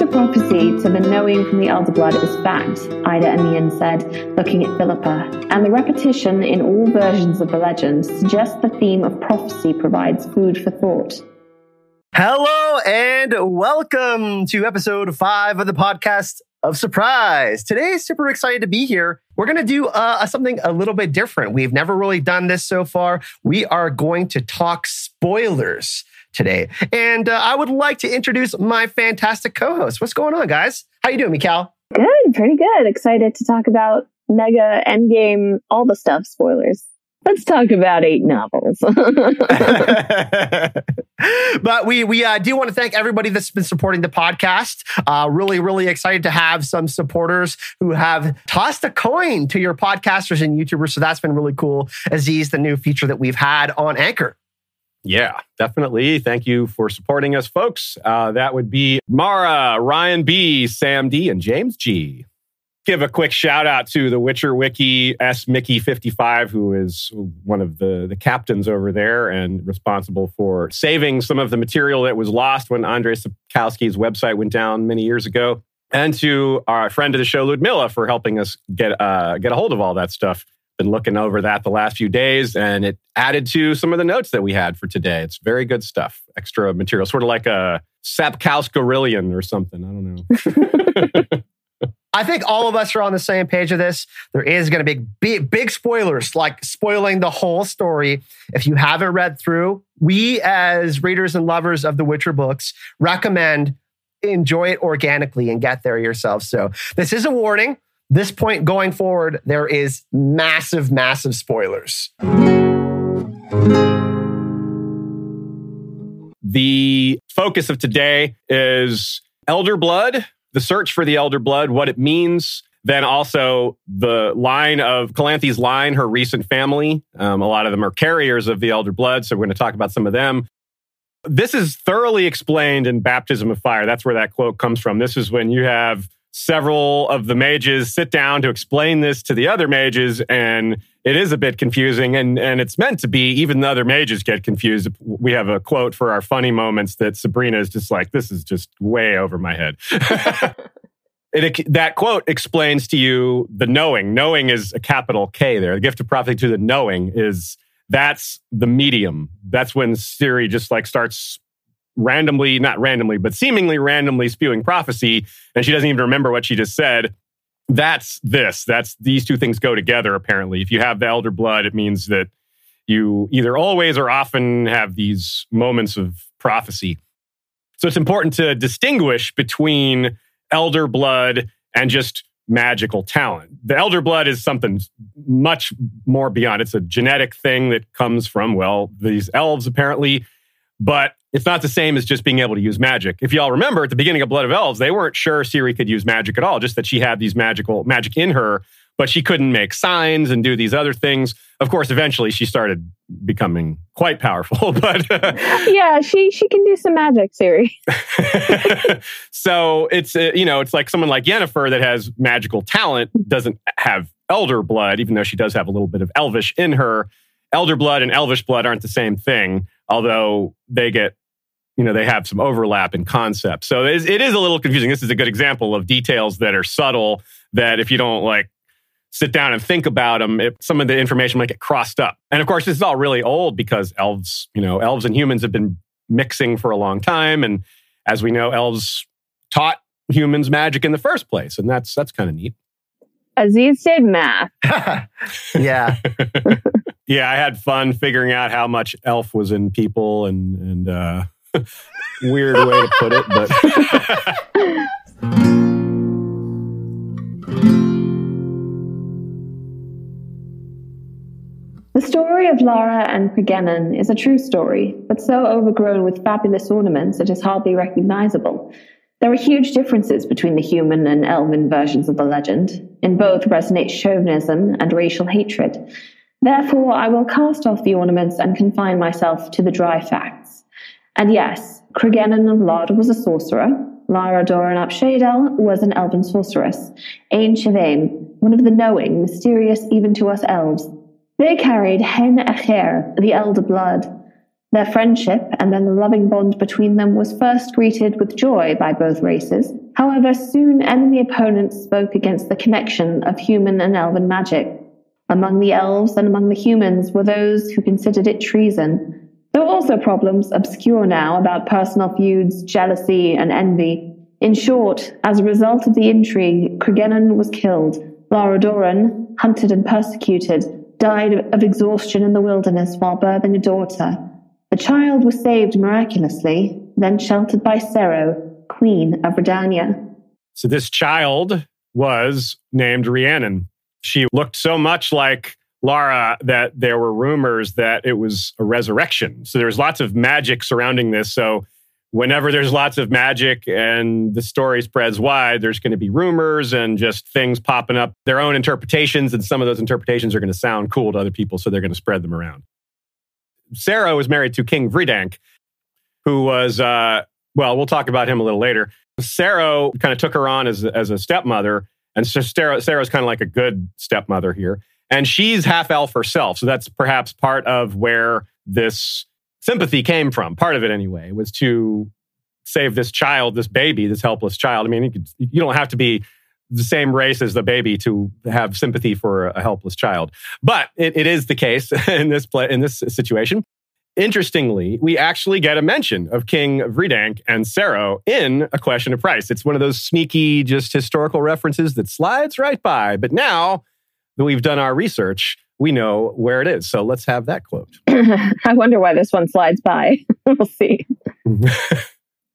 Of prophecy to the knowing from the elder blood is fact, Ida and Emean said, looking at Philippa, and the repetition in all versions of the legend suggests the theme of prophecy provides food for thought. Hello and welcome to episode five of the podcast of Surprise. Today, super excited to be here. We're going to do uh, something a little bit different. We've never really done this so far. We are going to talk spoilers today. And uh, I would like to introduce my fantastic co-host. What's going on, guys? How you doing, Michal? Good, pretty good. Excited to talk about Mega Endgame, all the stuff, spoilers. Let's talk about eight novels. but we we uh, do want to thank everybody that's been supporting the podcast. Uh, really, really excited to have some supporters who have tossed a coin to your podcasters and YouTubers. So that's been really cool. Aziz, the new feature that we've had on Anchor. Yeah, definitely. Thank you for supporting us, folks. Uh, that would be Mara, Ryan B, Sam D, and James G. Give a quick shout out to the Witcher Wiki S Mickey 55, who is one of the, the captains over there and responsible for saving some of the material that was lost when Andrei Sapkowski's website went down many years ago. And to our friend of the show, Ludmilla, for helping us get uh, get a hold of all that stuff been looking over that the last few days and it added to some of the notes that we had for today. It's very good stuff. Extra material, sort of like a Sapkowskarillion or something. I don't know. I think all of us are on the same page of this. There is going to be big, big spoilers, like spoiling the whole story. If you haven't read through, we as readers and lovers of the Witcher books recommend enjoy it organically and get there yourself. So this is a warning this point going forward, there is massive, massive spoilers. The focus of today is Elder Blood, the search for the Elder Blood, what it means. Then also the line of Calanthe's line, her recent family. Um, a lot of them are carriers of the Elder Blood, so we're going to talk about some of them. This is thoroughly explained in Baptism of Fire. That's where that quote comes from. This is when you have several of the mages sit down to explain this to the other mages and it is a bit confusing and, and it's meant to be even the other mages get confused. We have a quote for our funny moments that sabrina is just like this is just way over my head. It, that quote explains to you the knowing. Knowing is a capital k there. The gift of prophecy to the knowing is that's the medium. That's when Ciri just like starts randomly, not randomly, but seemingly randomly spewing prophecy, and she doesn't even remember what she just said. That's this. That's these two things go together, apparently. If you have the elder blood, it means that you either always or often have these moments of prophecy. So it's important to distinguish between elder blood and just magical talent. The elder blood is something much more beyond. It's a genetic thing that comes from, well, these elves apparently, but it's not the same as just being able to use magic. If y'all remember at the beginning of Blood of Elves, they weren't sure Ciri could use magic at all, just that she had these magical magic in her, but she couldn't make signs and do these other things. Of course, eventually she started becoming quite powerful, but uh, yeah, she she can do some magic, Ciri. so it's uh, you know it's like someone like Yennefer that has magical talent doesn't have elder blood, even though she does have a little bit of elvish in her. Elder blood and elvish blood aren't the same thing although they get you know they have some overlap in concept. So it is, it is a little confusing. This is a good example of details that are subtle that if you don't like sit down and think about them it, some of the information might get crossed up. And of course this is all really old because elves you know elves and humans have been mixing for a long time. And as we know elves taught humans magic in the first place. And that's that's kind of neat. Aziz did math. Yeah yeah, I had fun figuring out how much elf was in people and and uh, weird way to put it, but. The story of Lara and Cregennan is a true story, but so overgrown with fabulous ornaments it is hardly recognizable. There are huge differences between the human and elven versions of the legend. In both resonate chauvinism and racial hatred. Therefore, I will cast off the ornaments and confine myself to the dry facts. And yes, Cregennan of Lod was a sorcerer. Lara Dorren aep Shiadhal was an elven sorceress. Aen Saevherne, one of the knowing, mysterious even to us elves. They carried Hen Ichaer, the elder blood, their friendship and then the loving bond between them was first greeted with joy by both races. However, soon enemy opponents spoke against the connection of human and elven magic. Among the elves and among the humans were those who considered it treason. There were also problems, obscure now, about personal feuds, jealousy, and envy. In short, as a result of the intrigue, Cregennan was killed. Lara Dorren, hunted and persecuted, died of exhaustion in the wilderness while birthing a daughter. The child was saved miraculously, then sheltered by Cerro, queen of Redania. So this child was named Rhiannon. She looked so much like Lara that there were rumors that it was a resurrection. So there's lots of magic surrounding this. So whenever there's lots of magic and the story spreads wide, there's going to be rumors and just things popping up, their own interpretations. And some of those interpretations are going to sound cool to other people. So they're going to spread them around. Sarah was married to King Vridank, who was, uh, well, we'll talk about him a little later. Sarah kind of took her on as, as a stepmother, and so Cerro, Cerro's kind of like a good stepmother here. And she's half elf herself. So that's perhaps part of where this sympathy came from. Part of it, anyway, was to save this child, this baby, this helpless child. I mean, you, could, you don't have to be the same race as the baby to have sympathy for a helpless child. But it, it is the case in this play, in this situation. Interestingly, we actually get a mention of King Vridank and Cerro in A Question of Price. It's one of those sneaky, just historical references that slides right by. But now that we've done our research, we know where it is. So let's have that quote. I wonder why this one slides by. we'll see.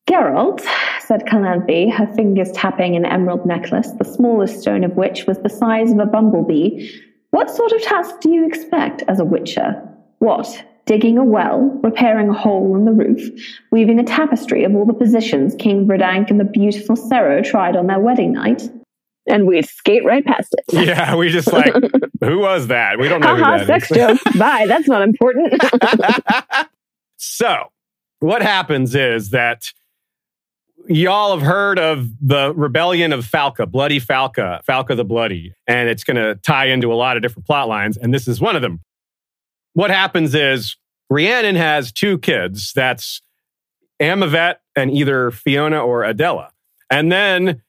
Geralt, said Calanthe, her fingers tapping an emerald necklace, the smallest stone of which was the size of a bumblebee, what sort of task do you expect as a witcher? What? Digging a well, repairing a hole in the roof, weaving a tapestry of all the positions King Vridank and the beautiful Cerro tried on their wedding night? And we'd skate right past it. Yeah, we just like, who was that? We don't know uh-huh, who that sex is. joke. Bye. That's not important. so, what happens is that y'all have heard of the rebellion of Falca, Bloody Falca, Falca the Bloody, and it's going to tie into a lot of different plot lines, and this is one of them. What happens is Rhiannon has two kids. That's Amavet and either Fiona or Adela. And then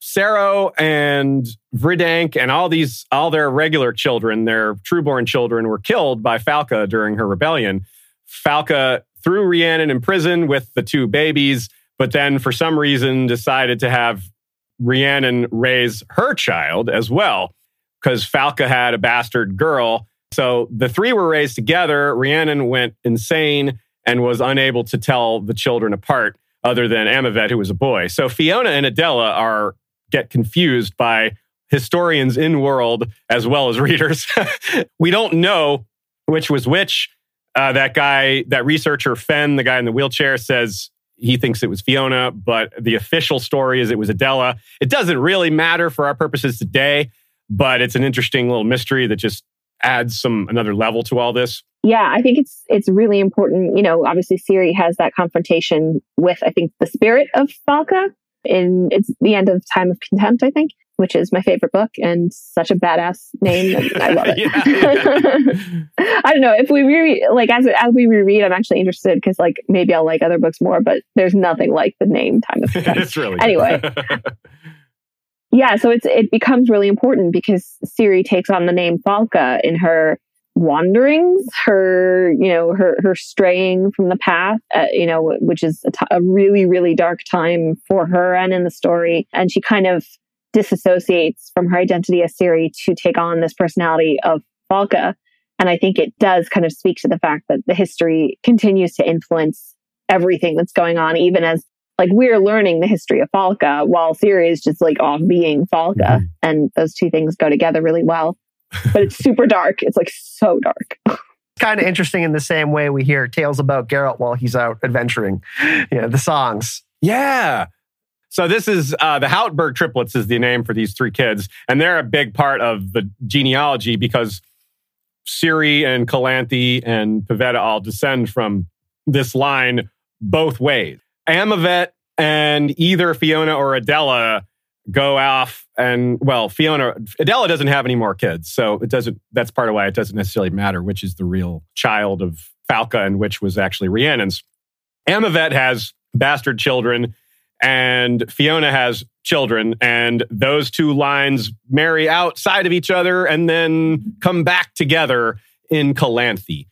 Cerro and Vridank and all these, all their regular children, their trueborn children, were killed by Falca during her rebellion. Falca threw Rhiannon in prison with the two babies but then for some reason decided to have Rhiannon raise her child as well, because Falca had a bastard girl. So the three were raised together. Rhiannon went insane and was unable to tell the children apart, other than Amavet, who was a boy. So Fiona and Adela are get confused by historians in world as well as readers. we don't know which was which. Uh, that guy, that researcher Fenn, the guy in the wheelchair, says he thinks it was Fiona, but the official story is it was Adela. It doesn't really matter for our purposes today, but it's an interesting little mystery that just adds some another level to all this. Yeah, I think it's it's really important. You know, obviously Ciri has that confrontation with I think the spirit of Falca in it's the end of Time of Contempt, I think which is my favorite book and such a badass name. I love it. yeah, yeah. I don't know if we reread, like as as we reread, I'm actually interested because like maybe I'll like other books more, but there's nothing like the name Time of it's really anyway. Yeah, so it's it becomes really important because Ciri takes on the name Falca in her wanderings, her you know her her straying from the path, uh, you know, which is a, t- a really really dark time for her and in the story, and she kind of disassociates from her identity as Ciri to take on this personality of Falca. And I think it does kind of speak to the fact that the history continues to influence everything that's going on, even as like we're learning the history of Falca while Ciri is just like off being Falca. Mm-hmm. And those two things go together really well. But it's super dark. It's like so dark. It's kind of interesting in the same way we hear tales about Geralt while he's out adventuring. Yeah, the songs. Yeah. So this is uh, the Hautberg triplets is the name for these three kids, and they're a big part of the genealogy because Ciri and Calanthe and Pavetta all descend from this line both ways. Amavet and either Fiona or Adela go off and well, Fiona Adela doesn't have any more kids, so it doesn't. That's part of why it doesn't necessarily matter which is the real child of Falca and which was actually Rhiannon's. Amavet has bastard children, and Fiona has children, and those two lines marry outside of each other and then come back together in Calanthe.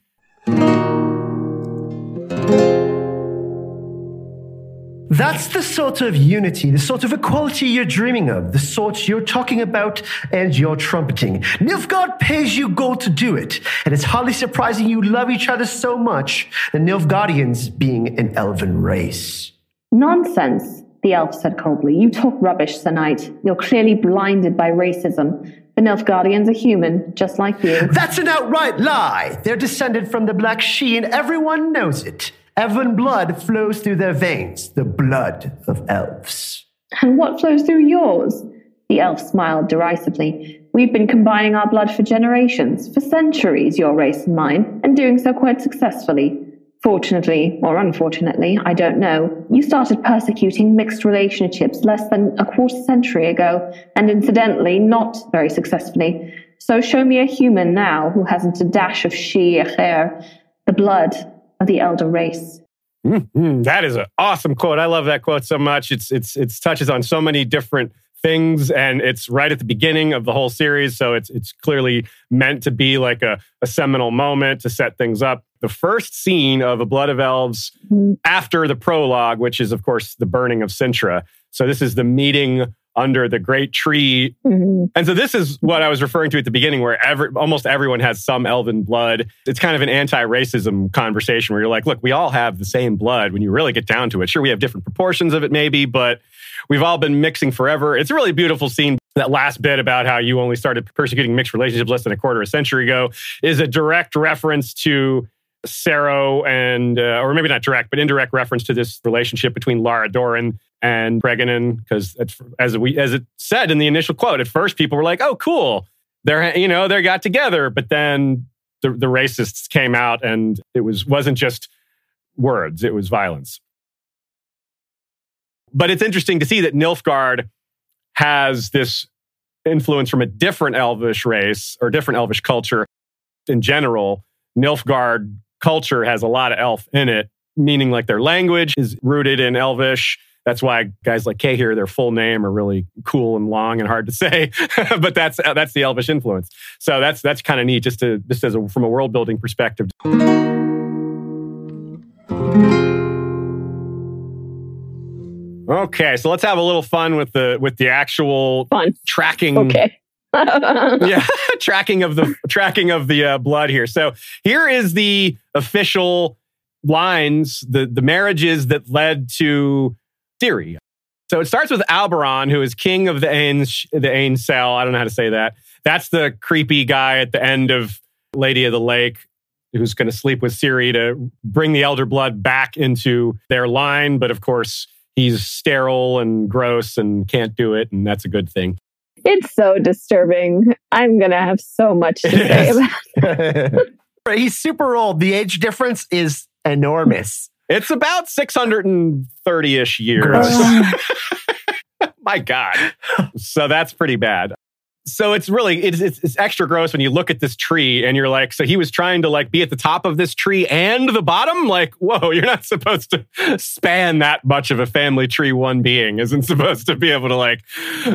That's the sort of unity, the sort of equality you're dreaming of, the sort you're talking about and you're trumpeting. Nilfgaard pays you gold to do it, and it's hardly surprising you love each other so much, the Nilfgaardians being an elven race. Nonsense, the elf said coldly. You talk rubbish, Sir Knight. You're clearly blinded by racism. The Nilfgaardians are human, just like you. That's an outright lie. They're descended from the Black Sheen. everyone knows it. Elven blood flows through their veins, the blood of elves. And what flows through yours? The elf smiled derisively. We've been combining our blood for generations, for centuries, your race and mine, and doing so quite successfully. Fortunately, or unfortunately, I don't know, you started persecuting mixed relationships less than a quarter century ago, and incidentally, not very successfully. So show me a human now who hasn't a dash of she hair, the blood of the elder race. Mm-hmm. That is an awesome quote. I love that quote so much. It's it's it touches on so many different things, and it's right at the beginning of the whole series. So it's it's clearly meant to be like a, a seminal moment to set things up. The first scene of A Blood of Elves mm-hmm. after the prologue, which is of course the burning of Cintra. So this is the meeting under the great tree. Mm-hmm. And so this is what I was referring to at the beginning, where every, almost everyone has some elven blood. It's kind of an anti-racism conversation where you're like, look, we all have the same blood when you really get down to it. Sure, we have different proportions of it, maybe, but we've all been mixing forever. It's a really beautiful scene. That last bit about how you only started persecuting mixed relationships less than a quarter of a century ago is a direct reference to Cerro and, uh, or maybe not direct, but indirect reference to this relationship between Lara Dorren and Cregennan, because as we as it said in the initial quote, at first people were like, "Oh, cool, they're you know they got together," but then the the racists came out, and it was wasn't just words; it was violence. But it's interesting to see that Nilfgaard has this influence from a different elvish race or different elvish culture in general. Nilfgaard culture has a lot of elf in it, meaning like their language is rooted in elvish. That's why guys like Cahir, their full name are really cool and long and hard to say, but that's uh, that's the elvish influence. So that's that's kind of neat, just to just as a, from a world building perspective. Okay, so let's have a little fun with the with the actual fun. tracking. Okay. Yeah, tracking of the tracking of the uh, blood here. So here is the official lines, the the marriages that led to Ciri. So it starts with Auberon, who is king of the Ain the Aen Elle. I don't know how to say that. That's the creepy guy at the end of Lady of the Lake who's going to sleep with Ciri to bring the elder blood back into their line. But of course, he's sterile and gross and can't do it, and that's a good thing. It's so disturbing. I'm going to have so much to say about it. He's super old. The age difference is enormous. It's about 630 ish years. My God. So that's pretty bad so it's really it's, it's, it's extra gross when you look at this tree and you're like so he was trying to like be at the top of this tree and the bottom? Like whoa you're not supposed to span that much of a family tree one being isn't supposed to be able to like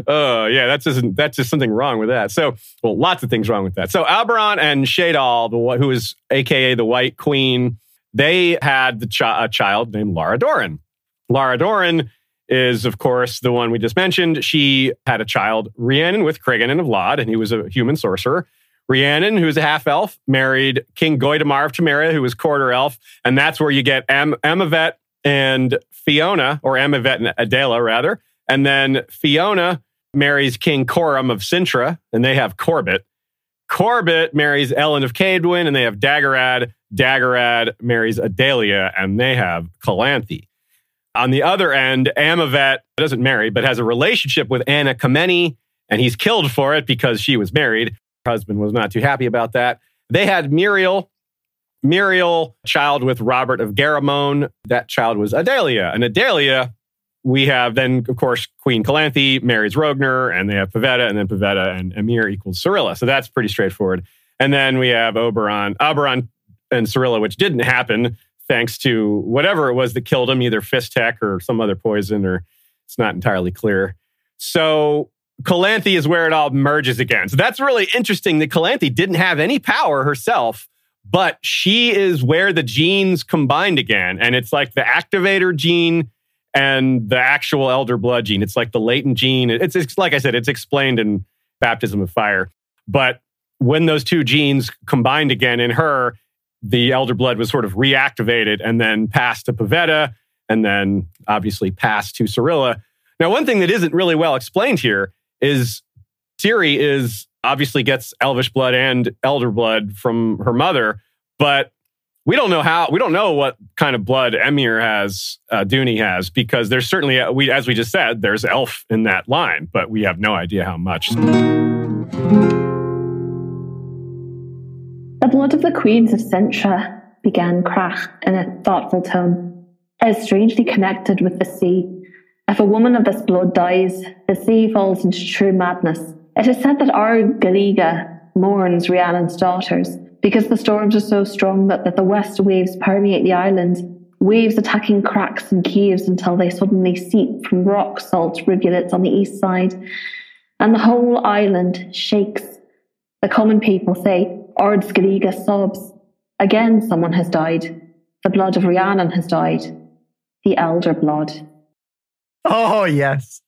oh yeah that's just that's just something wrong with that. So well lots of things wrong with that. So Auberon and Shiadhal the who is aka the White Queen they had the a child named Lara Dorren. Lara Dorren is, of course, the one we just mentioned. She had a child, Rhiannon, with Cregennan of Lod, and he was a human sorcerer. Rhiannon, who's a half elf, married King Goidemar of Temeria, who was quarter elf. And that's where you get Am- Amavet and Fiona, or Amavet and Adela, rather. And then Fiona marries King Coram of Cintra, and they have Corbett. Corbett marries Ellen of Kaedwen, and they have Dagorad. Dagorad marries Adalia, and they have Calanthe. On the other end, Amavet doesn't marry, but has a relationship with Anna Kameni, and he's killed for it because she was married. Her husband was not too happy about that. They had Muriel, Muriel, child with Robert of Garamone. That child was Adalia. And Adalia, we have then, of course, Queen Calanthe marries Rogner, and they have Pavetta, and then Pavetta and Emhyr equals Cirilla. So that's pretty straightforward. And then we have Oberon, Oberon and Cirilla, which didn't happen thanks to whatever it was that killed him, either fisstech or some other poison, or it's not entirely clear. So Calanthe is where it all merges again. So that's really interesting that Calanthe didn't have any power herself, but she is where the genes combined again. And it's like the activator gene and the actual elder blood gene. It's like the latent gene. It's, it's like I said, it's explained in Baptism of Fire. But when those two genes combined again in her, the elder blood was sort of reactivated and then passed to Pavetta and then obviously passed to Cirilla. Now, one thing that isn't really well explained here is Ciri is obviously gets elvish blood and elder blood from her mother, but we don't know how we don't know what kind of blood Emhyr has, uh, Duny has, because there's certainly uh, we as we just said, there's elf in that line, but we have no idea how much. The blood of the queens of Cintra, began Crach in a thoughtful tone, is strangely connected with the sea. If a woman of this blood dies, the sea falls into true madness. It is said that our Galiga mourns Rhiannon's daughters because the storms are so strong that, that the west waves permeate the island, waves attacking cracks and caves until they suddenly seep from rock salt rivulets on the east side, and the whole island shakes. The common people say, Ard sobs. Again, someone has died. The blood of Rhiannon has died. The elder blood. Oh, yes.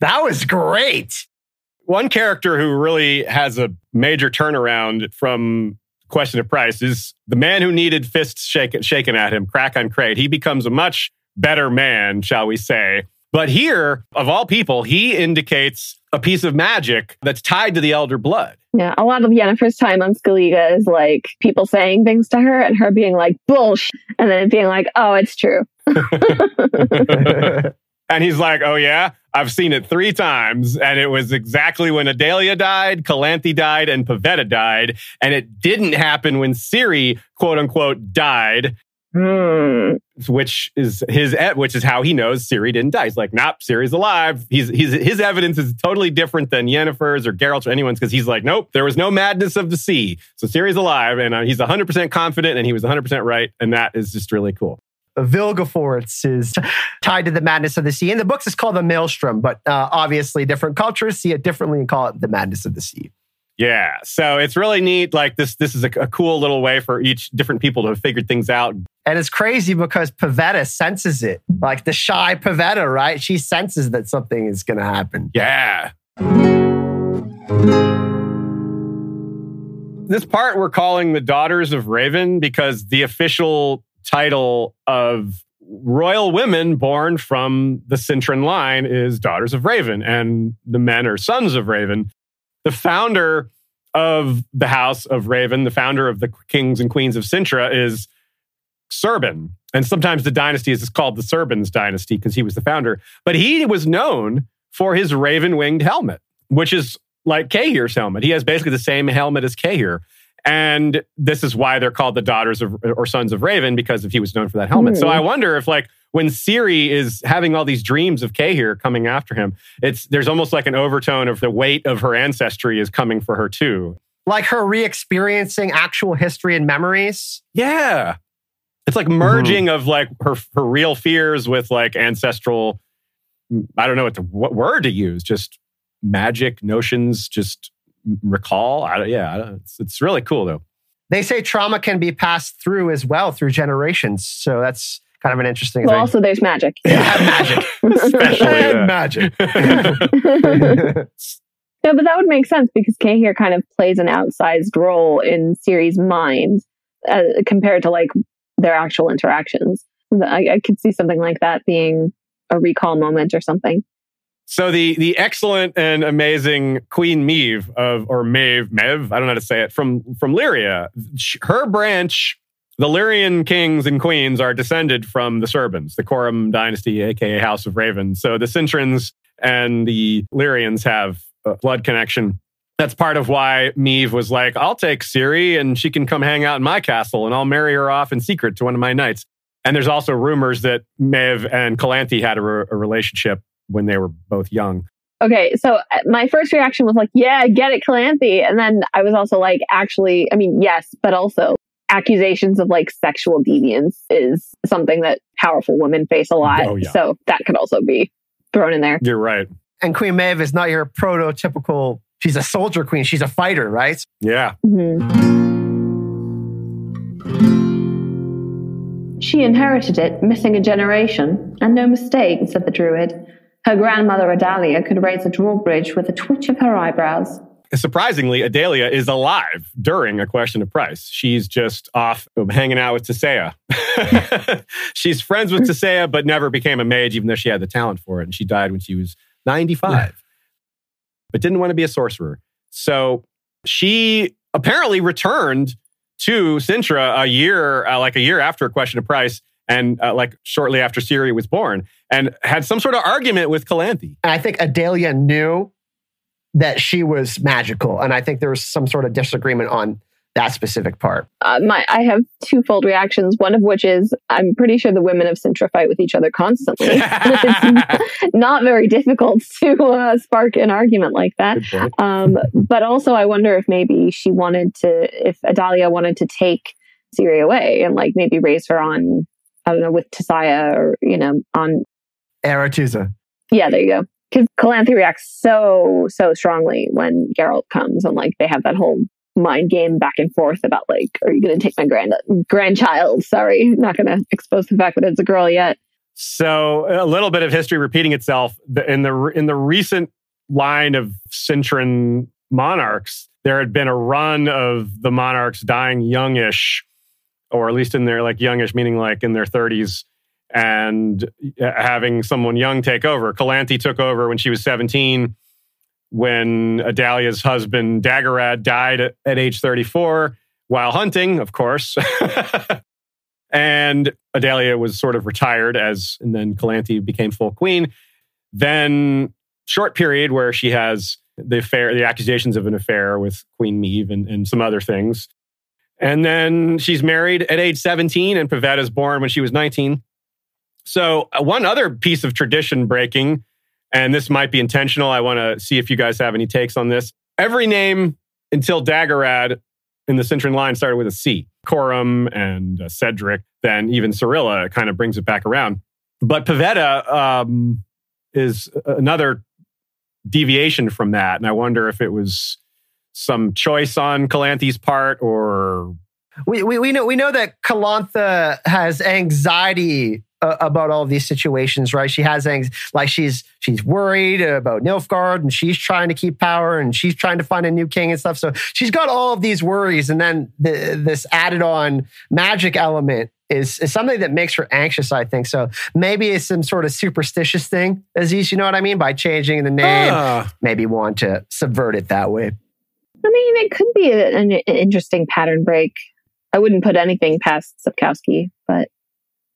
That was great. One character who really has a major turnaround from Question of Price is the man who needed fists shaken, shaken at him, Crach an Craite. He becomes a much better man, shall we say. But here, of all people, he indicates a piece of magic that's tied to the elder blood. Yeah, a lot of Yennefer's time on Skellige is like people saying things to her and her being like, bullshit, and then it being like, oh, it's true. and he's like, oh, yeah, I've seen it three times. And it was exactly when Adalia died, Calanthe died, and Pavetta died. And it didn't happen when Ciri, quote unquote, died. Hmm. Which is his, which is how he knows Ciri didn't die. He's like, nope, Ciri's alive. He's, he's, his evidence is totally different than Yennefer's or Geralt's or anyone's because he's like, nope, there was no madness of the sea. So Ciri's alive and uh, he's 100% confident and he was 100% right. And that is just really cool. Vilgefortz is tied to the madness of the sea. And the book is called The Maelstrom, but uh, obviously different cultures see it differently and call it the madness of the sea. Yeah, so it's really neat. Like this, this is a, a, cool little way for each different people to have figured things out. And it's crazy because Pavetta senses it, like the shy Pavetta, right? She senses that something is going to happen. Yeah. This part we're calling the Daughters of Raven because the official title of royal women born from the Cintran line is Daughters of Raven, and the men are sons of Raven the founder of the House of Raven, the founder of the Kings and Queens of Cintra, is Serban. And sometimes the dynasty is called the Serban's dynasty because he was the founder. But he was known for his raven winged helmet, which is like Cahir's helmet. He has basically the same helmet as Cahir. And this is why they're called the daughters of or sons of Raven because if he was known for that helmet. Mm. So hmm. I wonder if like when Ciri is having all these dreams of Cahir coming after him, it's there's almost like an overtone of the weight of her ancestry is coming for her too. Like her re-experiencing actual history and memories. Yeah. It's like merging mm-hmm. of like her her real fears with like ancestral I don't know what the what word to use, just magic notions, just recall. I, yeah, I it's, it's really cool though. They say trauma can be passed through as well through generations. So that's kind of an interesting well, thing. Also, there's magic. Yeah, magic. Especially magic. No, but that would make sense because Cahir kind of plays an outsized role in Ciri's mind uh, compared to like their actual interactions. I, I could see something like that being a recall moment or something. So the the excellent and amazing Queen Meve of or Maeve Mev I don't know how to say it from from Lyria, her branch The Lyrian kings and queens are descended from the Serbans, the Corum dynasty, aka House of Ravens. So the Cintrans and the Lyrians have a blood connection. That's part of why Meve was like, I'll take Ciri and she can come hang out in my castle and I'll marry her off in secret to one of my knights. And there's also rumors that Maeve and Calanthe had a, re- a relationship when they were both young. Okay, so uh, my first reaction was like, yeah, get it, Calanthe. And then I was also like, actually, I mean, yes, but also accusations of like sexual deviance is something that powerful women face a lot. Oh, yeah. So that could also be thrown in there. You're right. And Queen Maeve is not your prototypical, she's a soldier queen. She's a fighter, right? Yeah. Mhm. She inherited it, missing a generation, and no mistake, said the druid. Her grandmother Adalia could raise a drawbridge with a twitch of her eyebrows. Surprisingly, Adalia is alive during a question of price. She's just off hanging out with Tissaia. She's friends with Tissaia, but never became a mage, even though she had the talent for it. And she died when she was 95, but didn't want to be a sorcerer. So she apparently returned to Cintra a year, uh, like a year after question of price, and uh, like shortly after Ciri was born, and had some sort of argument with Calanthe. And I think Adalia knew that she was magical. And I think there was some sort of disagreement on that specific part. Uh, my, I have twofold reactions. One of which is I'm pretty sure the women of Cintra fight with each other constantly. it's not very difficult to uh, spark an argument like that. Um, but also, I wonder if maybe she wanted to, if Adalia wanted to take Ciri away and like maybe raise her on, I don't know, with Tissaia or, you know, on, Aretuza. yeah, there you go. Because Calanthe reacts so, so strongly when Geralt comes and like they have that whole mind game back and forth about like, are you going to take my grand grandchild? Sorry, not going to expose the fact that it's a girl yet. So a little bit of history repeating itself in the in the recent line of Cintran monarchs. There had been a run of the monarchs dying youngish, or at least in their like youngish, meaning like in their thirties, and uh, having someone young take over. Calanthe took over when she was seventeen. When Adalia's husband Dagorad died at, age thirty-four while hunting, of course. and Adalia was sort of retired as, and then Calanthe became full queen. Then short period where she has the affair, the accusations of an affair with Queen Meve and, and some other things. And then she's married at age 17 and Pavetta is born when she was 19. So uh, one other piece of tradition breaking, and this might be intentional. I want to see if you guys have any takes on this. Every name until Dagorad in the Cintran line started with a C. Corum and uh, Cedric, then even Cirilla kind of brings it back around. But Pavetta um, is another deviation from that. And I wonder if it was some choice on Calanthe's part or We, we, we know we know that Calanthe has anxiety uh, about all of these situations, right? She has things like she's she's worried about Nilfgaard and she's trying to keep power and she's trying to find a new king and stuff. So she's got all of these worries, and then the, this added on magic element is, is something that makes her anxious. I think so. Maybe it's some sort of superstitious thing, Aziz. You know what I mean by changing the name. Ah. Maybe want to subvert it that way. I mean, it could be an, an interesting pattern break. I wouldn't put anything past Sapkowski, but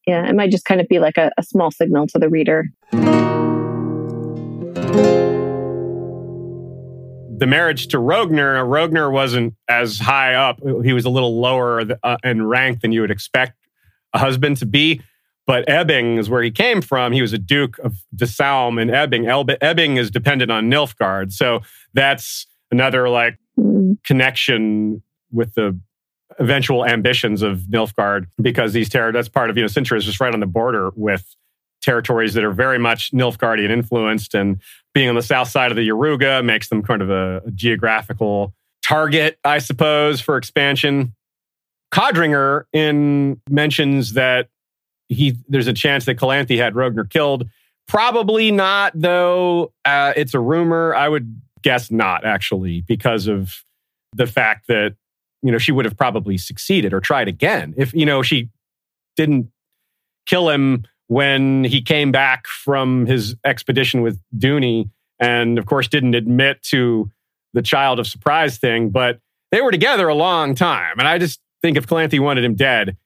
yeah, it might just kind of be like a, a small signal to the reader. the marriage to Rogner, Rogner wasn't as high up. He was a little lower uh, in rank than you would expect a husband to be. But Ebbing is where he came from. He was a Duke of Desalm and Ebbing. Ebbing is dependent on Nilfgaard. So that's another like Mm. connection with the eventual ambitions of Nilfgaard because these ter- that's part of, you know, Cintra is just right on the border with territories that are very much Nilfgaardian influenced and being on the south side of the Yaruga makes them kind of a, a geographical target, I suppose, for expansion. Codringher in mentions that he there's a chance that Calanthe had Rogner killed. Probably not, though. Uh, it's a rumor. I would guess not, actually, because of the fact that you know she would have probably succeeded or tried again if you know she didn't kill him when he came back from his expedition with Duny, and of course didn't admit to the child of surprise thing. But they were together a long time, and I just think if Calanthe wanted him dead,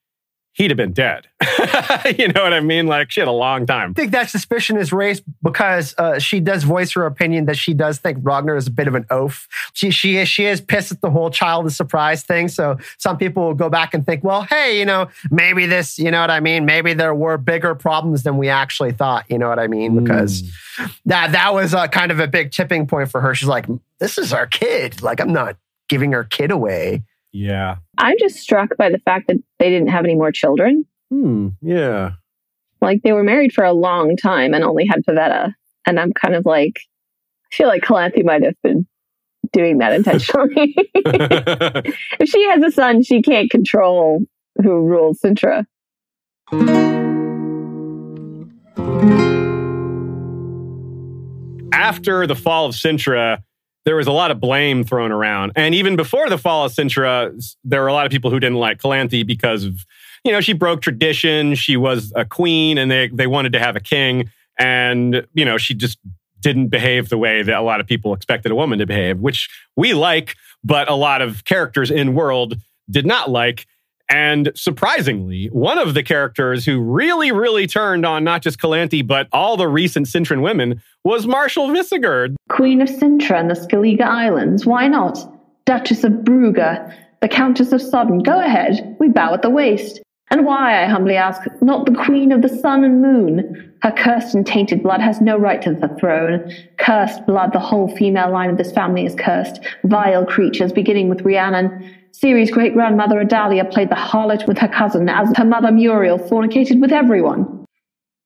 he'd have been dead. you know what I mean? Like she had a long time. I think that suspicion is raised because uh, she does voice her opinion that she does think Ragnar is a bit of an oaf. She she is she is pissed at the whole child of surprise thing. So some people will go back and think, well, hey, you know, maybe this, you know what I mean? Maybe there were bigger problems than we actually thought. You know what I mean? Because mm. that that was a, kind of a big tipping point for her. She's like, this is our kid. Like I'm not giving our kid away. Yeah. I'm just struck by the fact that they didn't have any more children. Hmm. Yeah. Like they were married for a long time and only had Pavetta. And I'm kind of like, I feel like Calanthe might have been doing that intentionally. if she has a son, she can't control who rules Cintra. After the fall of Cintra, there was a lot of blame thrown around. And even before the fall of Cintra, there were a lot of people who didn't like Calanthe because of, you know, she broke tradition. She was a queen and they, they wanted to have a king. And, you know, she just didn't behave the way that a lot of people expected a woman to behave, which we like, but a lot of characters in world did not like. And surprisingly, one of the characters who really, really turned on not just Calanthe, but all the recent Cintran women was Marshall Vissegerd. Queen of Cintra and the Skellige Islands, why not? Duchess of Brugge, the Countess of Sodden, go ahead, we bow at the waist. And why, I humbly ask, not the Queen of the Sun and Moon? Her cursed and tainted blood has no right to the throne. Cursed blood, the whole female line of this family is cursed. Vile creatures, beginning with Rhiannon. Ciri's great grandmother Adalia played the harlot with her cousin, as her mother Muriel fornicated with everyone.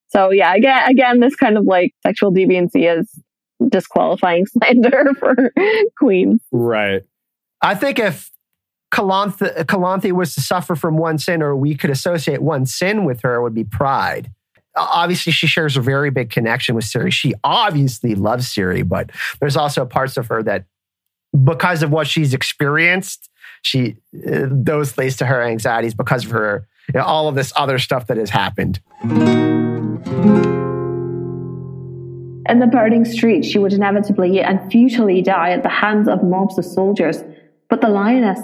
So yeah, again, again, this kind of like sexual deviancy is disqualifying slander for queens. Right. I think if Calanthe, Calanthe was to suffer from one sin, or we could associate one sin with her, it would be pride. Obviously, she shares a very big connection with Ciri. She obviously loves Ciri, but there's also parts of her that, because of what she's experienced, she uh, those lays to her anxieties because of her you know, all of this other stuff that has happened. In the burning streets, she would inevitably and futilely die at the hands of mobs of soldiers. But the lioness,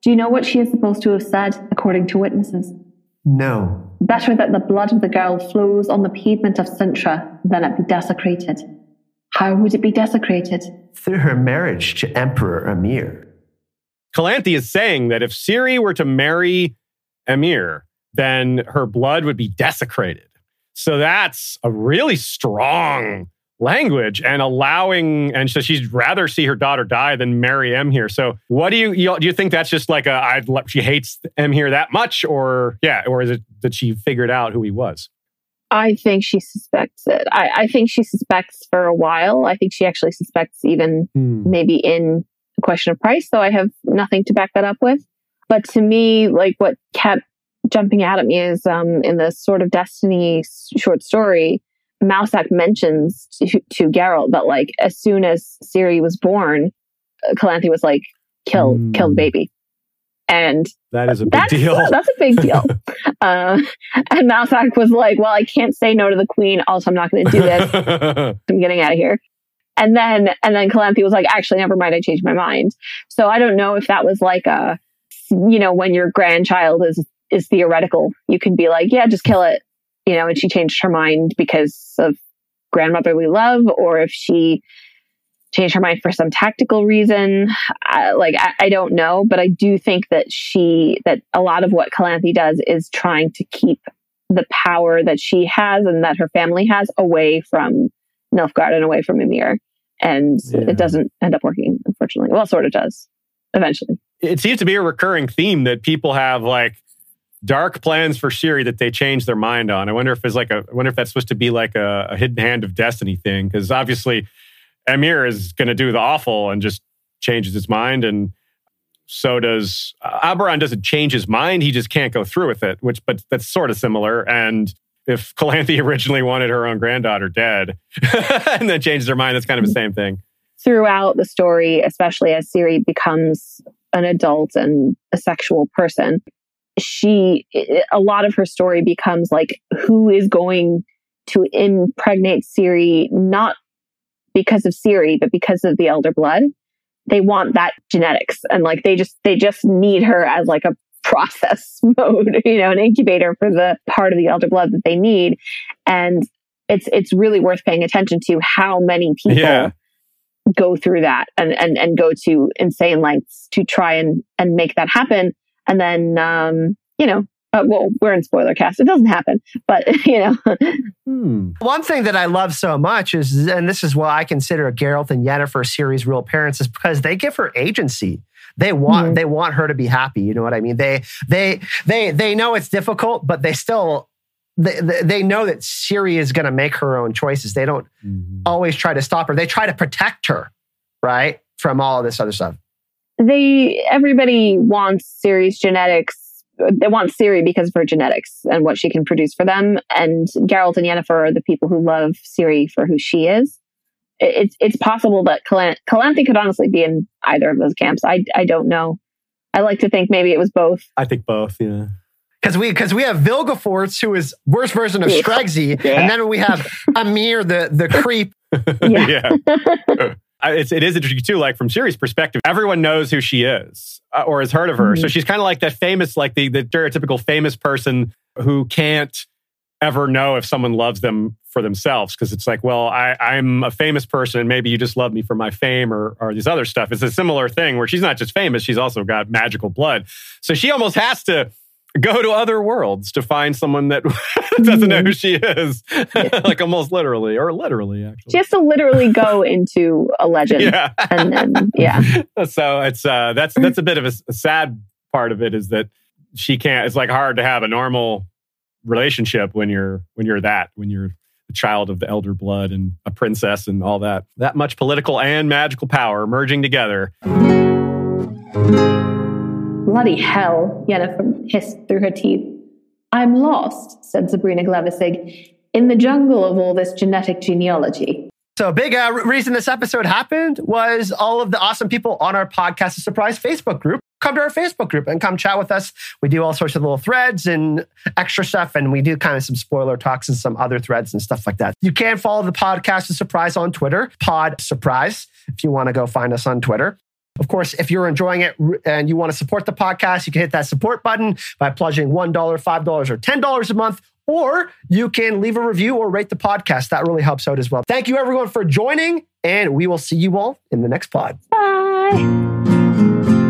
do you know what she is supposed to have said, according to witnesses? No. Better that the blood of the girl flows on the pavement of Cintra than it be desecrated. How would it be desecrated? Through her marriage to Emperor Emhyr. Calanthe is saying that if Ciri were to marry Emhyr, then her blood would be desecrated. So that's a really strong language and allowing, and so she'd rather see her daughter die than marry Emhyr. So what do you, you do you think that's just like a I she hates Emhyr that much, or yeah, or is it that she figured out who he was? I think she suspects it. I, I think she suspects for a while. I think she actually suspects even hmm. maybe in question of price, though I have nothing to back that up with. But to me, like what kept jumping out at me is um, in the sort of Destiny short story, Mousesack mentions to, to Geralt that like as soon as Ciri was born, uh, Calanthe was like, kill, mm. kill the baby. And that is a big deal. That's a big deal. uh, and Mousesack was like, well, I can't say no to the queen. Also, I'm not going to do this. I'm getting out of here. And then, and then Calanthe was like, actually, never mind. I changed my mind. So I don't know if that was like a, you know, when your grandchild is, is theoretical, you can be like, yeah, just kill it. You know, and she changed her mind because of grandmotherly love, or if she changed her mind for some tactical reason. Like, I, I don't know, but I do think that she, that a lot of what Calanthe does is trying to keep the power that she has and that her family has away from Nilfgaard and away from Emhyr. And yeah. it doesn't end up working, unfortunately. Well, sort of does eventually. It seems to be a recurring theme that people have like dark plans for Ciri that they change their mind on. I wonder if it's like a, I wonder if that's supposed to be like a, a hidden hand of destiny thing. Cause obviously Emhyr is going to do the awful and just changes his mind. And so does uh, Oberon doesn't change his mind. He just can't go through with it, which, but that's sort of similar. And if Calanthe originally wanted her own granddaughter dead and then changes her mind, that's kind of the mm-hmm. same thing. Throughout the story, especially as Ciri becomes an adult and a sexual person, she, a lot of her story becomes like who is going to impregnate Ciri, not because of Ciri, but because of the elder blood. They want that genetics and like they just, they just need her as like a process mode, you know, an incubator for the part of the elder blood that they need. And it's it's really worth paying attention to how many people Yeah. go through that and, and and go to insane lengths to try and and make that happen. And then um, you know, uh, well, we're in spoiler cast. It doesn't happen, but you know, Hmm. One thing that I love so much is, and this is why I consider a Geralt and Yennefer series real parents, is because they give her agency. They want Mhm. they want her to be happy. You know what I mean? They they they they know it's difficult, but they still they they they know that Ciri is going to make her own choices. They don't always try to stop her. They try to protect her, right, from all of this other stuff. they everybody wants Ciri's genetics. They want Ciri because of her genetics and what she can produce for them. And Geralt and Yennefer are the people who love Ciri for who she is. It- It's it's possible that Calan- Calanthe could honestly be in either of those camps. I I don't know. I like to think maybe it was both. I think both. Yeah. Because we because we have Vilgefortz, who is worst version of Yeah. Yeah. and then we have Emhyr, the the creep. Yeah. I- It's, it is interesting too, like from Ciri's perspective, everyone knows who she is uh, or has heard of her. So Mhm. she's kind of like that famous, like the, the stereotypical famous person who can't ever know if someone loves them for themselves. Cause it's like, well, I, I'm a famous person and maybe you just love me for my fame or, or this other stuff. It's a similar thing where she's not just famous, she's also got magical blood. So she almost has to go to other worlds to find someone that doesn't know who she is. like almost literally or literally actually. She has to literally go into a legend. Yeah. And then yeah. so it's uh that's that's a bit of a sad part of it is that she can't it's like hard to have a normal relationship when you're when you're that when you're a child of the elder blood and a princess and all that that much political and magical power merging together Bloody hell, Yennefer hissed through her teeth. I'm lost, said Sabrina Glevissig, in the jungle of all this genetic genealogy. So, a big uh, reason this episode happened was all of the awesome people on our podcast surprise Facebook group. Come to our Facebook group and come chat with us. We do all sorts of little threads and extra stuff, and we do kind of some spoiler talks and some other threads and stuff like that. You can follow the podcast of surprise on Twitter, Pod Surprise, if you want to go find us on Twitter. Of course, if you're enjoying it and you want to support the podcast, you can hit that support button by pledging $1, $5, or $10 a month, or you can leave a review or rate the podcast. That really helps out as well. Thank you, everyone, for joining, and we will see you all in the next pod. Bye.